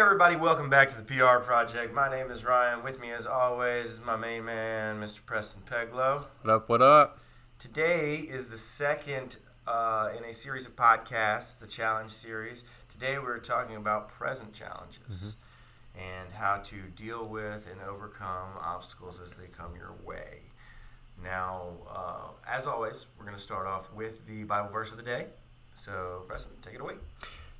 everybody, welcome back to the PR Project. My name is Ryan. With me, as always, is my main man, Mr. Preston Peglow. What up? What up? Today is the second uh, in a series of podcasts, the Challenge series. Today, we're talking about present challenges and how to deal with and overcome obstacles as they come your way. Now, uh, as always, we're going to start off with the Bible verse of the day. So, Preston, take it away.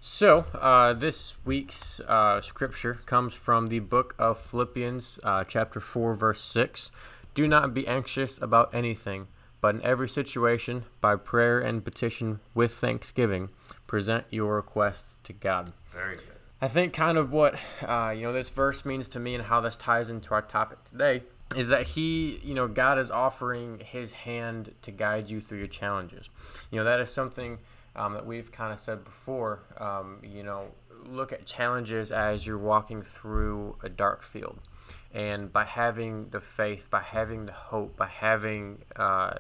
So, uh, this week's uh, scripture comes from the book of Philippians, uh, chapter 4, verse 6. Do not be anxious about anything, but in every situation, by prayer and petition with thanksgiving, present your requests to God. Very good. I think kind of what uh, you know this verse means to me and how this ties into our topic today is that he you know God is offering His hand to guide you through your challenges. You know that is something um, that we've kind of said before. Um, you know, look at challenges as you're walking through a dark field, and by having the faith, by having the hope, by having uh,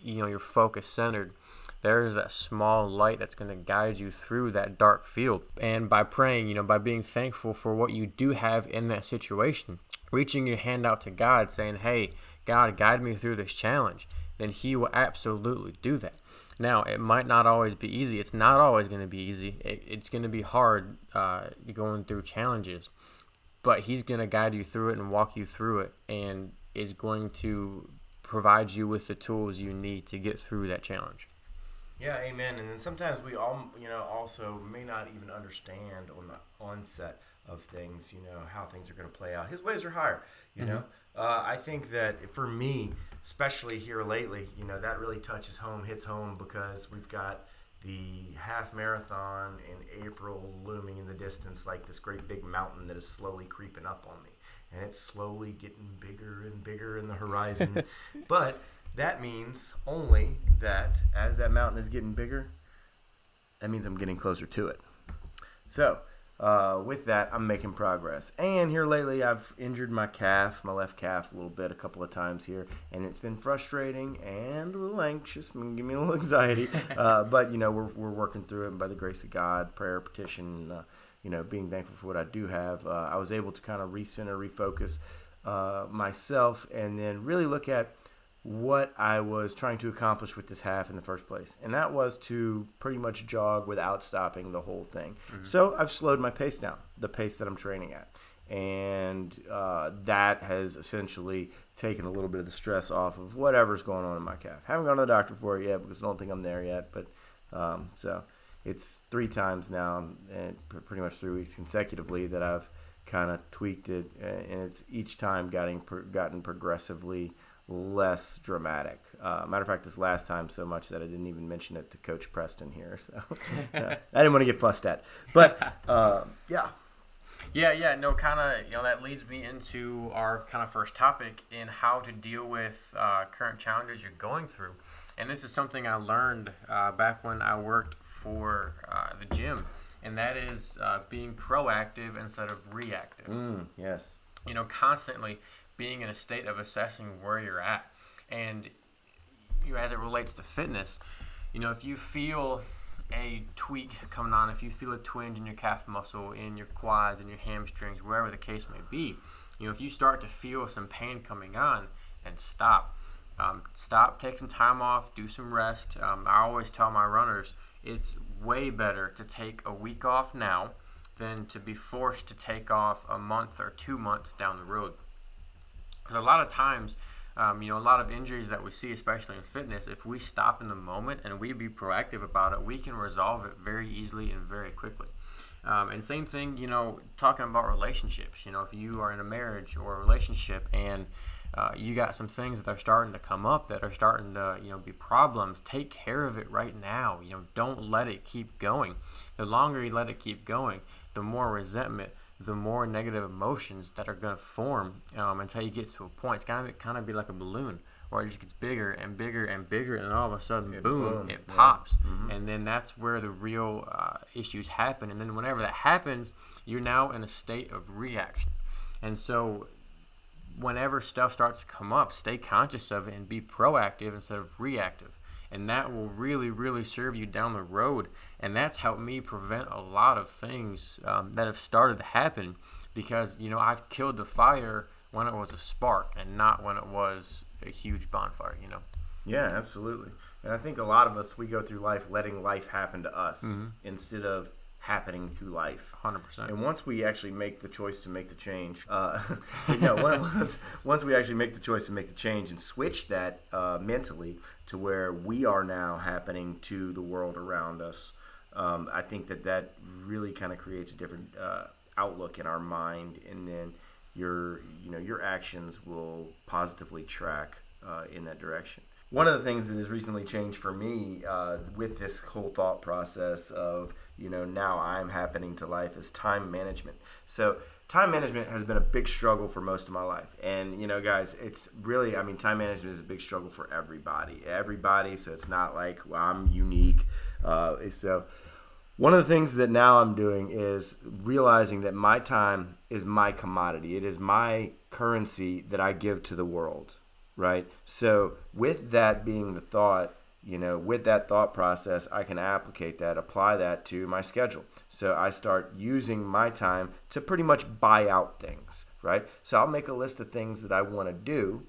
you know your focus centered there is that small light that's going to guide you through that dark field. And by praying, you know, by being thankful for what you do have in that situation, reaching your hand out to God, saying, Hey, God, guide me through this challenge, then He will absolutely do that. Now, it might not always be easy. It's not always going to be easy. It, it's going to be hard uh, going through challenges, but He's going to guide you through it and walk you through it, and is going to provide you with the tools you need to get through that challenge. Yeah, amen. And then sometimes we all, you know, also may not even understand on the onset of things, you know, how things are going to play out. His ways are higher, you mm-hmm. know. Uh, I think that for me, especially here lately, you know, that really touches home, hits home because we've got the half marathon in April looming in the distance like this great big mountain that is slowly creeping up on me. And it's slowly getting bigger and bigger in the horizon. but that means only that as that mountain is getting bigger, that means I'm getting closer to it. So, uh, with that, I'm making progress. And here lately, I've injured my calf, my left calf, a little bit, a couple of times here, and it's been frustrating and a little anxious, give me a little anxiety. Uh, but you know, we're, we're working through it, and by the grace of God, prayer, petition, uh, you know, being thankful for what I do have, uh, I was able to kind of recenter, refocus uh, myself, and then really look at what I was trying to accomplish with this half in the first place. And that was to pretty much jog without stopping the whole thing. Mm-hmm. So I've slowed my pace down, the pace that I'm training at. And uh, that has essentially taken a little bit of the stress off of whatever's going on in my calf. Haven't gone to the doctor for it yet because I don't think I'm there yet. But um, so it's three times now, and pretty much three weeks consecutively that I've kind of tweaked it, and it's each time getting gotten progressively less dramatic. Uh, matter of fact, this last time so much that I didn't even mention it to Coach Preston here, so uh, I didn't want to get fussed at. But uh, yeah. Yeah, yeah, no, kind of, you know, that leads me into our kind of first topic in how to deal with uh, current challenges you're going through. And this is something I learned uh, back when I worked for uh, the gym, and that is being proactive instead of reactive. Mm, yes. You know, constantly being in a state of assessing where you're at. And you know, as it relates to fitness, you know, if you feel a tweak coming on, if you feel a twinge in your calf muscle, in your quads, in your hamstrings, wherever the case may be, you know, if you start to feel some pain coming on, and stop. Um, stop, some time off, do some rest. Um, I always tell my runners it's way better to take a week off now than to be forced to take off a month or two months down the road. Because a lot of times, um, you know, a lot of injuries that we see, especially in fitness, if we stop in the moment and we be proactive about it, we can resolve it very easily and very quickly. Um, and same thing, you know, talking about relationships. You know, if you are in a marriage or a relationship and uh, you got some things that are starting to come up that are starting to, you know, be problems, take care of it right now. You know, don't let it keep going. The longer you let it keep going, the more resentment the more negative emotions that are going to form um, until you get to a point. It's kind of kind of be like a balloon where it just gets bigger and bigger and bigger, and all of a sudden, it boom, boom, it pops, yeah. mm-hmm. and then that's where the real uh, issues happen. And then whenever that happens, you're now in a state of reaction, and so. Whenever stuff starts to come up, stay conscious of it and be proactive instead of reactive. And that will really, really serve you down the road. And that's helped me prevent a lot of things um, that have started to happen because, you know, I've killed the fire when it was a spark and not when it was a huge bonfire, you know? Yeah, absolutely. And I think a lot of us, we go through life letting life happen to us Mhm. instead of happening to life. 100%. And once we actually make the choice to make the change, uh, no, once, once we actually make the choice to make the change and switch that uh, mentally to where we are now happening to the world around us, um, I think that that really kind of creates a different uh, outlook in our mind, and then your you know your actions will positively track uh, in that direction. One of the things that has recently changed for me uh, with this whole thought process of you know now I'm happening to life is time management. So time management has been a big struggle for most of my life, and you know guys, it's really I mean time management is a big struggle for everybody, everybody. So it's not like well, I'm unique. Uh, so one of the things that now I'm doing is realizing that my time is my commodity. It is my currency that I give to the world, right? So, with that being the thought, you know, with that thought process, I can applicate that, apply that to my schedule. So, I start using my time to pretty much buy out things, right? So, I'll make a list of things that I want to do,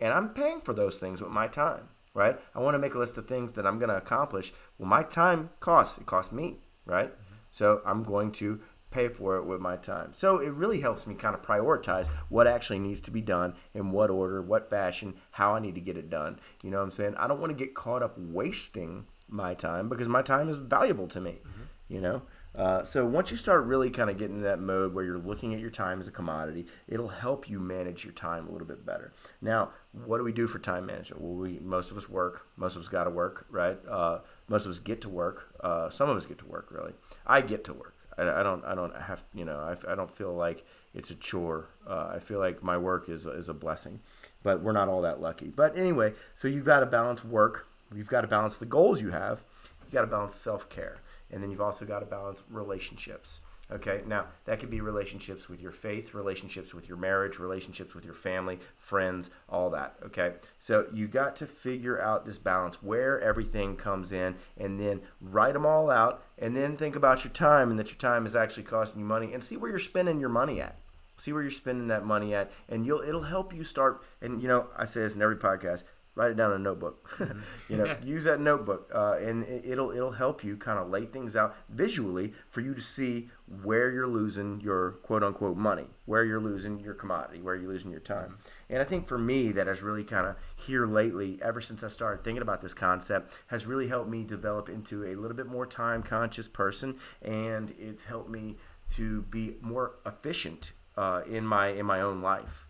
and I'm paying for those things with my time, right? I want to make a list of things that I'm going to accomplish. Well, my time costs, it costs me right? Mm-hmm. So I'm going to pay for it with my time. So it really helps me kind of prioritize what actually needs to be done in what order, what fashion, how I need to get it done. You know what I'm saying? I don't want to get caught up wasting my time because my time is valuable to me, mm-hmm. you know? Uh, so once you start really kind of getting in that mode where you're looking at your time as a commodity, it'll help you manage your time a little bit better. Now, what do we do for time management? Well, we most of us work. Most of us got to work, right? Uh, most of us get to work. Uh, some of us get to work. Really, I get to work. I, I don't. I don't have. You know. I, I don't feel like it's a chore. Uh, I feel like my work is is a blessing, but we're not all that lucky. But anyway, so you've got to balance work. You've got to balance the goals you have. you've got to balance self care and then you've also got to balance relationships. Okay, now that could be relationships with your faith, relationships with your marriage, relationships with your family, friends, all that. Okay, so you got to figure out this balance where everything comes in and then write them all out and then think about your time and that your time is actually costing you money and see where you're spending your money at. See where you're spending that money at, and you'll it'll help you start. And you know, I say this in every podcast: write it down in a notebook. Mm-hmm. you know, use that notebook, uh, and it'll it'll help you kind of lay things out visually for you to see where you're losing your quote unquote money, where you're losing your commodity, where you're losing your time. Mm-hmm. And I think for me, that has really kind of here lately, ever since I started thinking about this concept, has really helped me develop into a little bit more time conscious person, and it's helped me to be more efficient uh, in my in my own life.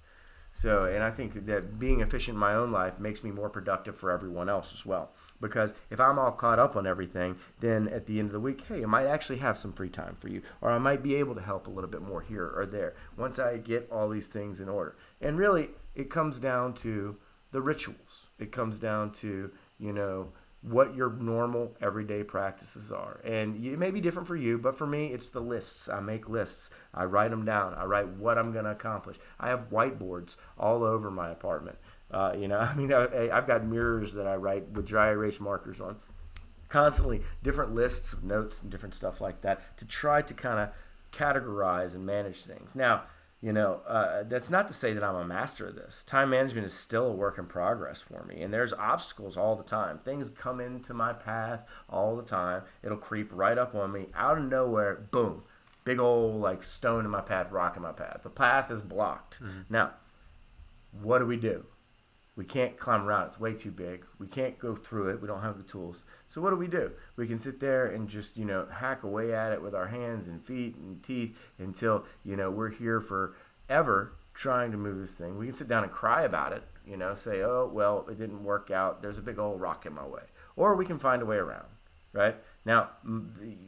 So, and I think that being efficient in my own life makes me more productive for everyone else as well. Because if I'm all caught up on everything, then at the end of the week, hey, I might actually have some free time for you, or I might be able to help a little bit more here or there once I get all these things in order. And really, it comes down to the rituals. It comes down to, you know, what your normal everyday practices are. And it may be different for you, but for me, it's the lists. I make lists. I write them down. I write what I'm going to accomplish. I have whiteboards all over my apartment. Uh, you know, I mean, I, I've got mirrors that I write with dry erase markers on. Constantly different lists of notes and different stuff like that to try to kind of categorize and manage things. Now, you know, uh, that's not to say that I'm a master of this. Time management is still a work in progress for me, and there's obstacles all the time. Things come into my path all the time. It'll creep right up on me out of nowhere. Boom, big old like stone in my path, rock in my path. The path is blocked. Mm-hmm. Now, what do we do? We can't climb around. It's way too big. We can't go through it. We don't have the tools. So what do we do? We can sit there and just, you know, hack away at it with our hands and feet and teeth until, you know, we're here forever trying to move this thing. We can sit down and cry about it, you know, say, "Oh, well, it didn't work out. There's a big old rock in my way." Or we can find a way around, right? Now,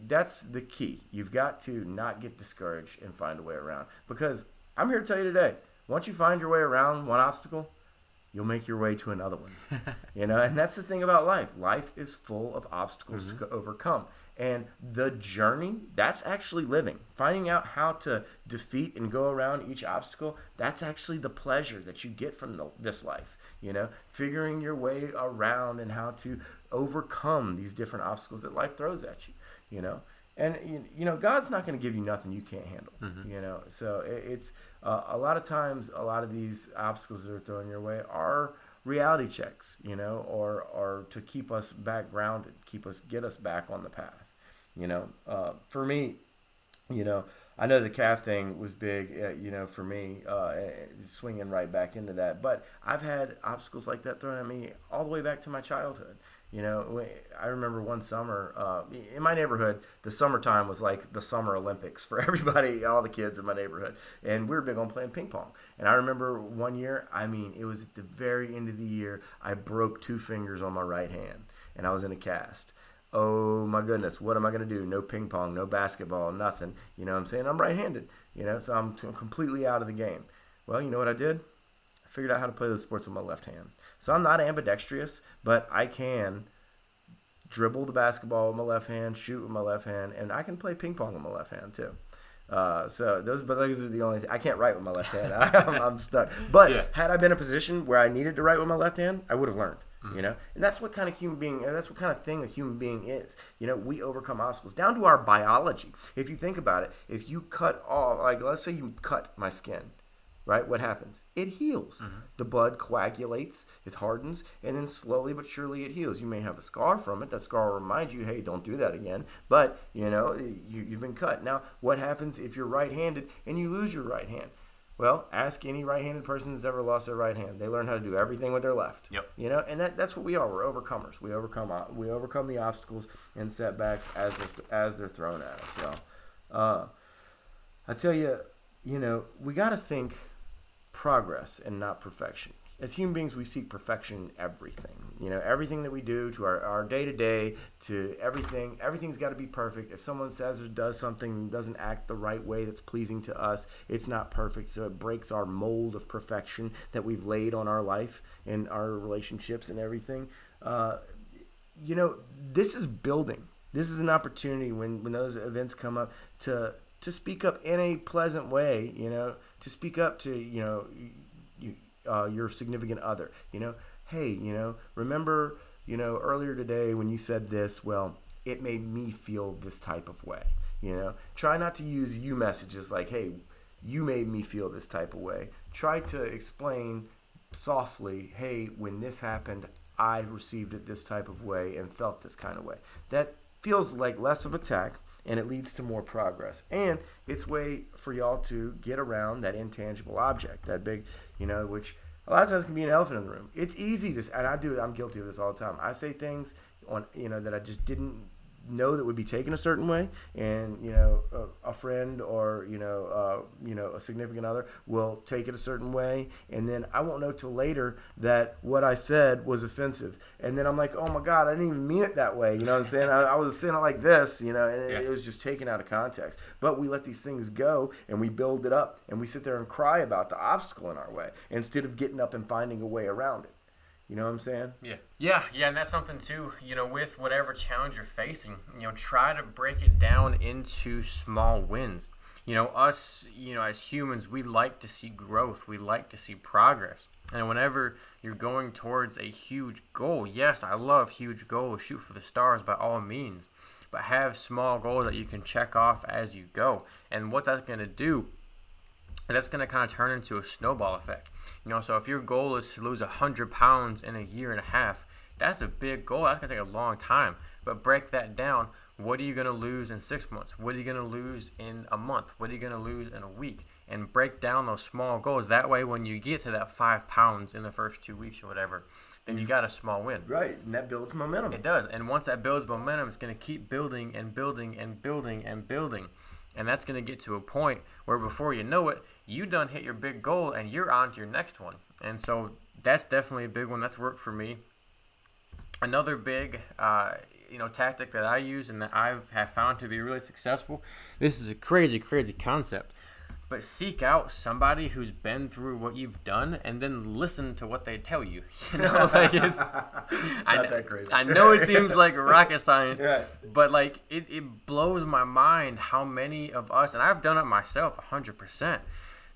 that's the key. You've got to not get discouraged and find a way around because I'm here to tell you today, once you find your way around one obstacle, you'll make your way to another one. you know, and that's the thing about life. Life is full of obstacles mm-hmm. to overcome. And the journey, that's actually living. Finding out how to defeat and go around each obstacle, that's actually the pleasure that you get from the, this life. You know, figuring your way around and how to overcome these different obstacles that life throws at you. You know, and you, know God's not going to give you nothing you can't handle. Mm-hmm. You know, so it, it's uh, a lot of times a lot of these obstacles that are thrown your way are reality checks. You know, or or to keep us back grounded, keep us get us back on the path. You know, uh, for me, you know, I know the calf thing was big, uh, you know, for me, uh, swinging right back into that. But I've had obstacles like that thrown at me all the way back to my childhood. You know, I remember one summer uh, in my neighborhood, the summertime was like the Summer Olympics for everybody, all the kids in my neighborhood. And we were big on playing ping pong. And I remember one year, I mean, it was at the very end of the year, I broke two fingers on my right hand and I was in a cast oh my goodness, what am I going to do? No ping pong, no basketball, nothing. You know what I'm saying? I'm right handed, you know, so I'm t- completely out of the game. Well, you know what I did? I figured out how to play those sports with my left hand. So I'm not ambidextrous, but I can dribble the basketball with my left hand, shoot with my left hand, and I can play ping pong with my left hand too. Uh, so those, but those are the only. Th- I can't write with my left hand. I, am I'm stuck. But yeah. had I been in a position where I needed to write with my left hand, I would have learned. Mm-hmm. You know, and that's what kind of human being. That's what kind of thing a human being is. You know, we overcome obstacles down to our biology. If you think about it, if you cut off, like let's say you cut my skin, right? What happens? It heals. Mm-hmm. The blood coagulates, it hardens, and then slowly but surely it heals. You may have a scar from it. That scar will remind you, hey, don't do that again. But you know, you, you've been cut. Now, what happens if you're right-handed and you lose your right hand? Well, ask any right-handed person that's ever lost their right hand. They learn how to do everything with their left. Yep. You know, and that, that's what we are. We're overcomers. We overcome uh, we overcome the obstacles and setbacks as they're, as they're thrown at us. So, uh, I tell you, you know, we got to think progress and not perfection as human beings, we seek perfection in everything. You know, everything that we do to our, our day-to-day, to everything, everything's got to be perfect. If someone says or does something doesn't act the right way that's pleasing to us, it's not perfect. So it breaks our mold of perfection that we've laid on our life and our relationships and everything. Uh, you know, this is building. This is an opportunity when, when those events come up to to speak up in a pleasant way. You know, to speak up to you know uh, your significant other. You know, hey, you know, remember, you know, earlier today when you said this, well, it made me feel this type of way. You know, try not to use you messages like, hey, you made me feel this type of way. Try to explain softly, hey, when this happened, I received it this type of way and felt this kind of way. That feels like less of attack and it leads to more progress. And it's way for y'all to get around that intangible object, that big, you know, which a lot of times can be an elephant in the room. It's easy to, and I do it. I'm guilty of this all the time. I say things on, you know, that I just didn't know that would be taken a certain way, and you know, a, a friend or you know, uh, you know, a significant other will take it a certain way, and then I won't know till later that what I said was offensive, and then I'm like, oh my god, I didn't even mean it that way. You know what I'm saying? I, I was saying it like this, you know, and yeah. it, it was just taken out of context. But we let these things go, and we build it up, and we sit there and cry about the obstacle in our way instead of getting up and finding a way around it. You know what I'm saying? Yeah. Yeah, yeah, and that's something too, you know, with whatever challenge you're facing, you know, try to break it down into small wins. You know, us, you know, as humans, we like to see growth. We like to see progress. And whenever you're going towards a huge goal, yes, I love huge goals. Shoot for the stars by all means. But have small goals that you can check off as you go. And what that's going to do that's going to kind of turn into a snowball effect you know, so if your goal is to lose 100 pounds in a year and a half, that's a big goal. That's going to take a long time. But break that down. What are you going to lose in six months? What are you going to lose in a month? What are you going to lose in a week? And break down those small goals. That way, when you get to that five pounds in the first two weeks or whatever, then you got a small win. Right, and that builds momentum. It does. And once that builds momentum, it's going to keep building and building and building and building. And that's going to get to a point where before you know it, you done hit your big goal and you're on to your next one. And so that's definitely a big one. That's worked for me. Another big, uh, you know, tactic that I use and that I've have found to be really successful. This is a crazy, crazy concept. But seek out somebody who's been through what you've done, and then listen to what they tell you. You know, like it's, it's I, not that crazy. I know it seems like rocket science, right. but like it, it blows my mind how many of us, and I've done it myself, hundred percent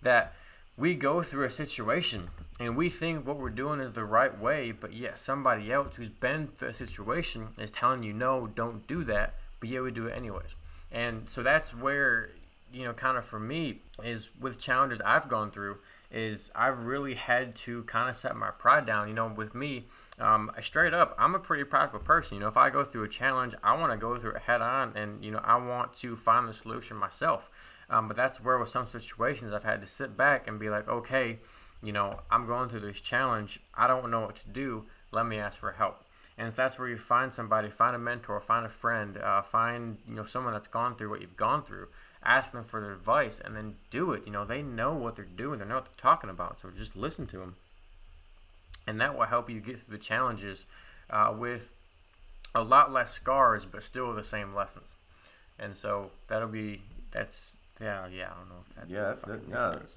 that we go through a situation And we think what we're doing is the right way, but yet somebody else who's been through a situation is telling you, no, don't do that, but yet we do it anyways. And so that's where, you know, kind of for me, is with challenges I've gone through, is I've really had to kind of set my pride down. You know, with me, um, straight up, I'm a pretty practical person. You know, if I go through a challenge, I want to go through it head on, and you know, I want to find the solution myself. Um, but that's where, with some situations, I've had to sit back and be like, okay, you know, I'm going through this challenge. I don't know what to do. Let me ask for help. And that's where you find somebody, find a mentor, find a friend, uh, find you know someone that's gone through what you've gone through. Ask them for their advice, and then do it. You know, they know what they're doing. They know what they're talking about. So just listen to them, and that will help you get through the challenges uh, with a lot less scars, but still the same lessons. And so that'll be that's yeah yeah I don't know if that yeah that, that, no, sense.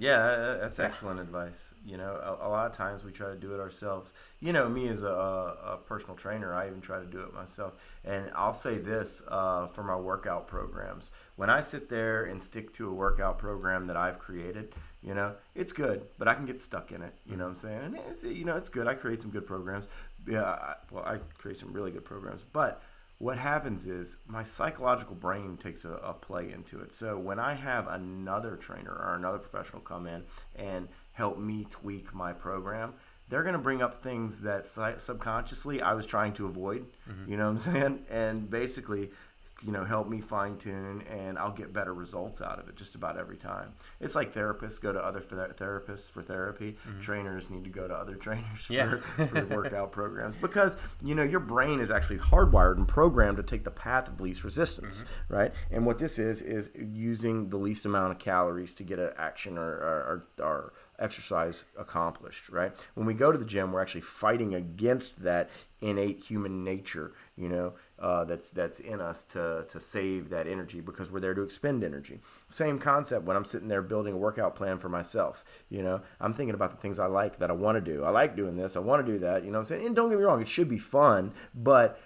Yeah, that's excellent advice. You know, a, a, lot of times we try to do it ourselves. You know, me as a, a, personal trainer, I even try to do it myself. And I'll say this uh, for my workout programs: when I sit there and stick to a workout program that I've created, you know, it's good, but I can get stuck in it. You know what I'm saying? And it's, you know, it's good. I create some good programs. Yeah, I, well, I create some really good programs, but what happens is my psychological brain takes a, a, play into it. So when I have another trainer or another professional come in and help me tweak my program, they're going to bring up things that subconsciously I was trying to avoid. Mm-hmm. You know what I'm saying? And basically, you know help me fine tune and I'll get better results out of it just about every time. It's like therapists go to other therapists for therapy. Mm-hmm. Trainers need to go to other trainers yeah. for, for workout programs because you know your brain is actually hardwired and programmed to take the path of least resistance, mm-hmm. right? And what this is is using the least amount of calories to get an action or, or, or exercise accomplished, right? When we go to the gym, we're actually fighting against that innate human nature, you know, uh, that's that's in us to to save that energy because we're there to expend energy. Same concept when I'm sitting there building a workout plan for myself. You know, I'm thinking about the things I like that I want to do. I like doing this. I want to do that. You know, I'm saying, and don't get me wrong, it should be fun, but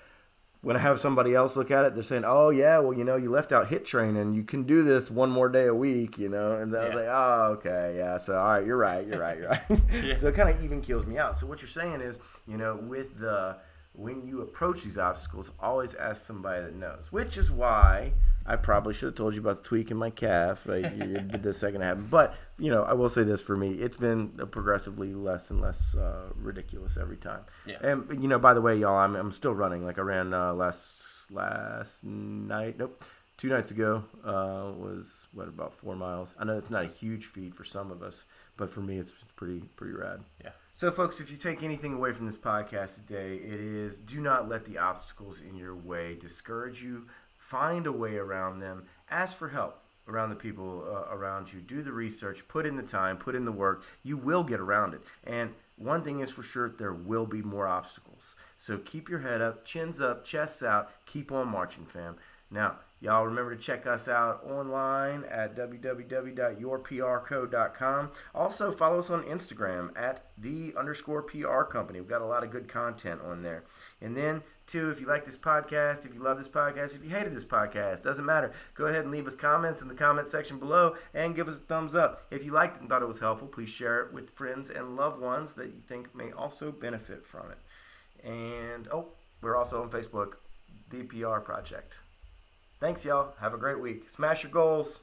when I have somebody else look at it, they're saying, "Oh yeah, well you know you left out HIIT training. You can do this one more day a week, you know." And they're yeah. like, "Oh okay, yeah." So all right, you're right, you're right, you're right. yeah. So it kind of even kills me out. So what you're saying is, you know, with the when you approach these obstacles, always ask somebody that knows. Which is why I probably should have told you about the tweak in my calf. I, did the second half, but you know, I will say this for me: it's been progressively less and less uh, ridiculous every time. Yeah. And you know, by the way, y'all, I'm, I'm still running. Like I ran uh, last last night. Nope. Two nights ago uh, was what about four miles. I know it's not a huge feat for some of us, but for me, it's pretty pretty rad. Yeah. So, folks, if you take anything away from this podcast today, it is do not let the obstacles in your way discourage you. Find a way around them. Ask for help around the people uh, around you. Do the research, put in the time, put in the work. You will get around it. And one thing is for sure there will be more obstacles. So keep your head up, chins up, chests out, keep on marching, fam. Now, Y'all remember to check us out online at www.yourprco.com. Also, follow us on Instagram at the underscore PR company. We've got a lot of good content on there. And then, too, if you like this podcast, if you love this podcast, if you hated this podcast, doesn't matter. Go ahead and leave us comments in the comment section below and give us a thumbs up. If you liked it and thought it was helpful, please share it with friends and loved ones that you think may also benefit from it. And, oh, we're also on Facebook, the PR Project. Thanks, y'all. Have a great week. Smash your goals.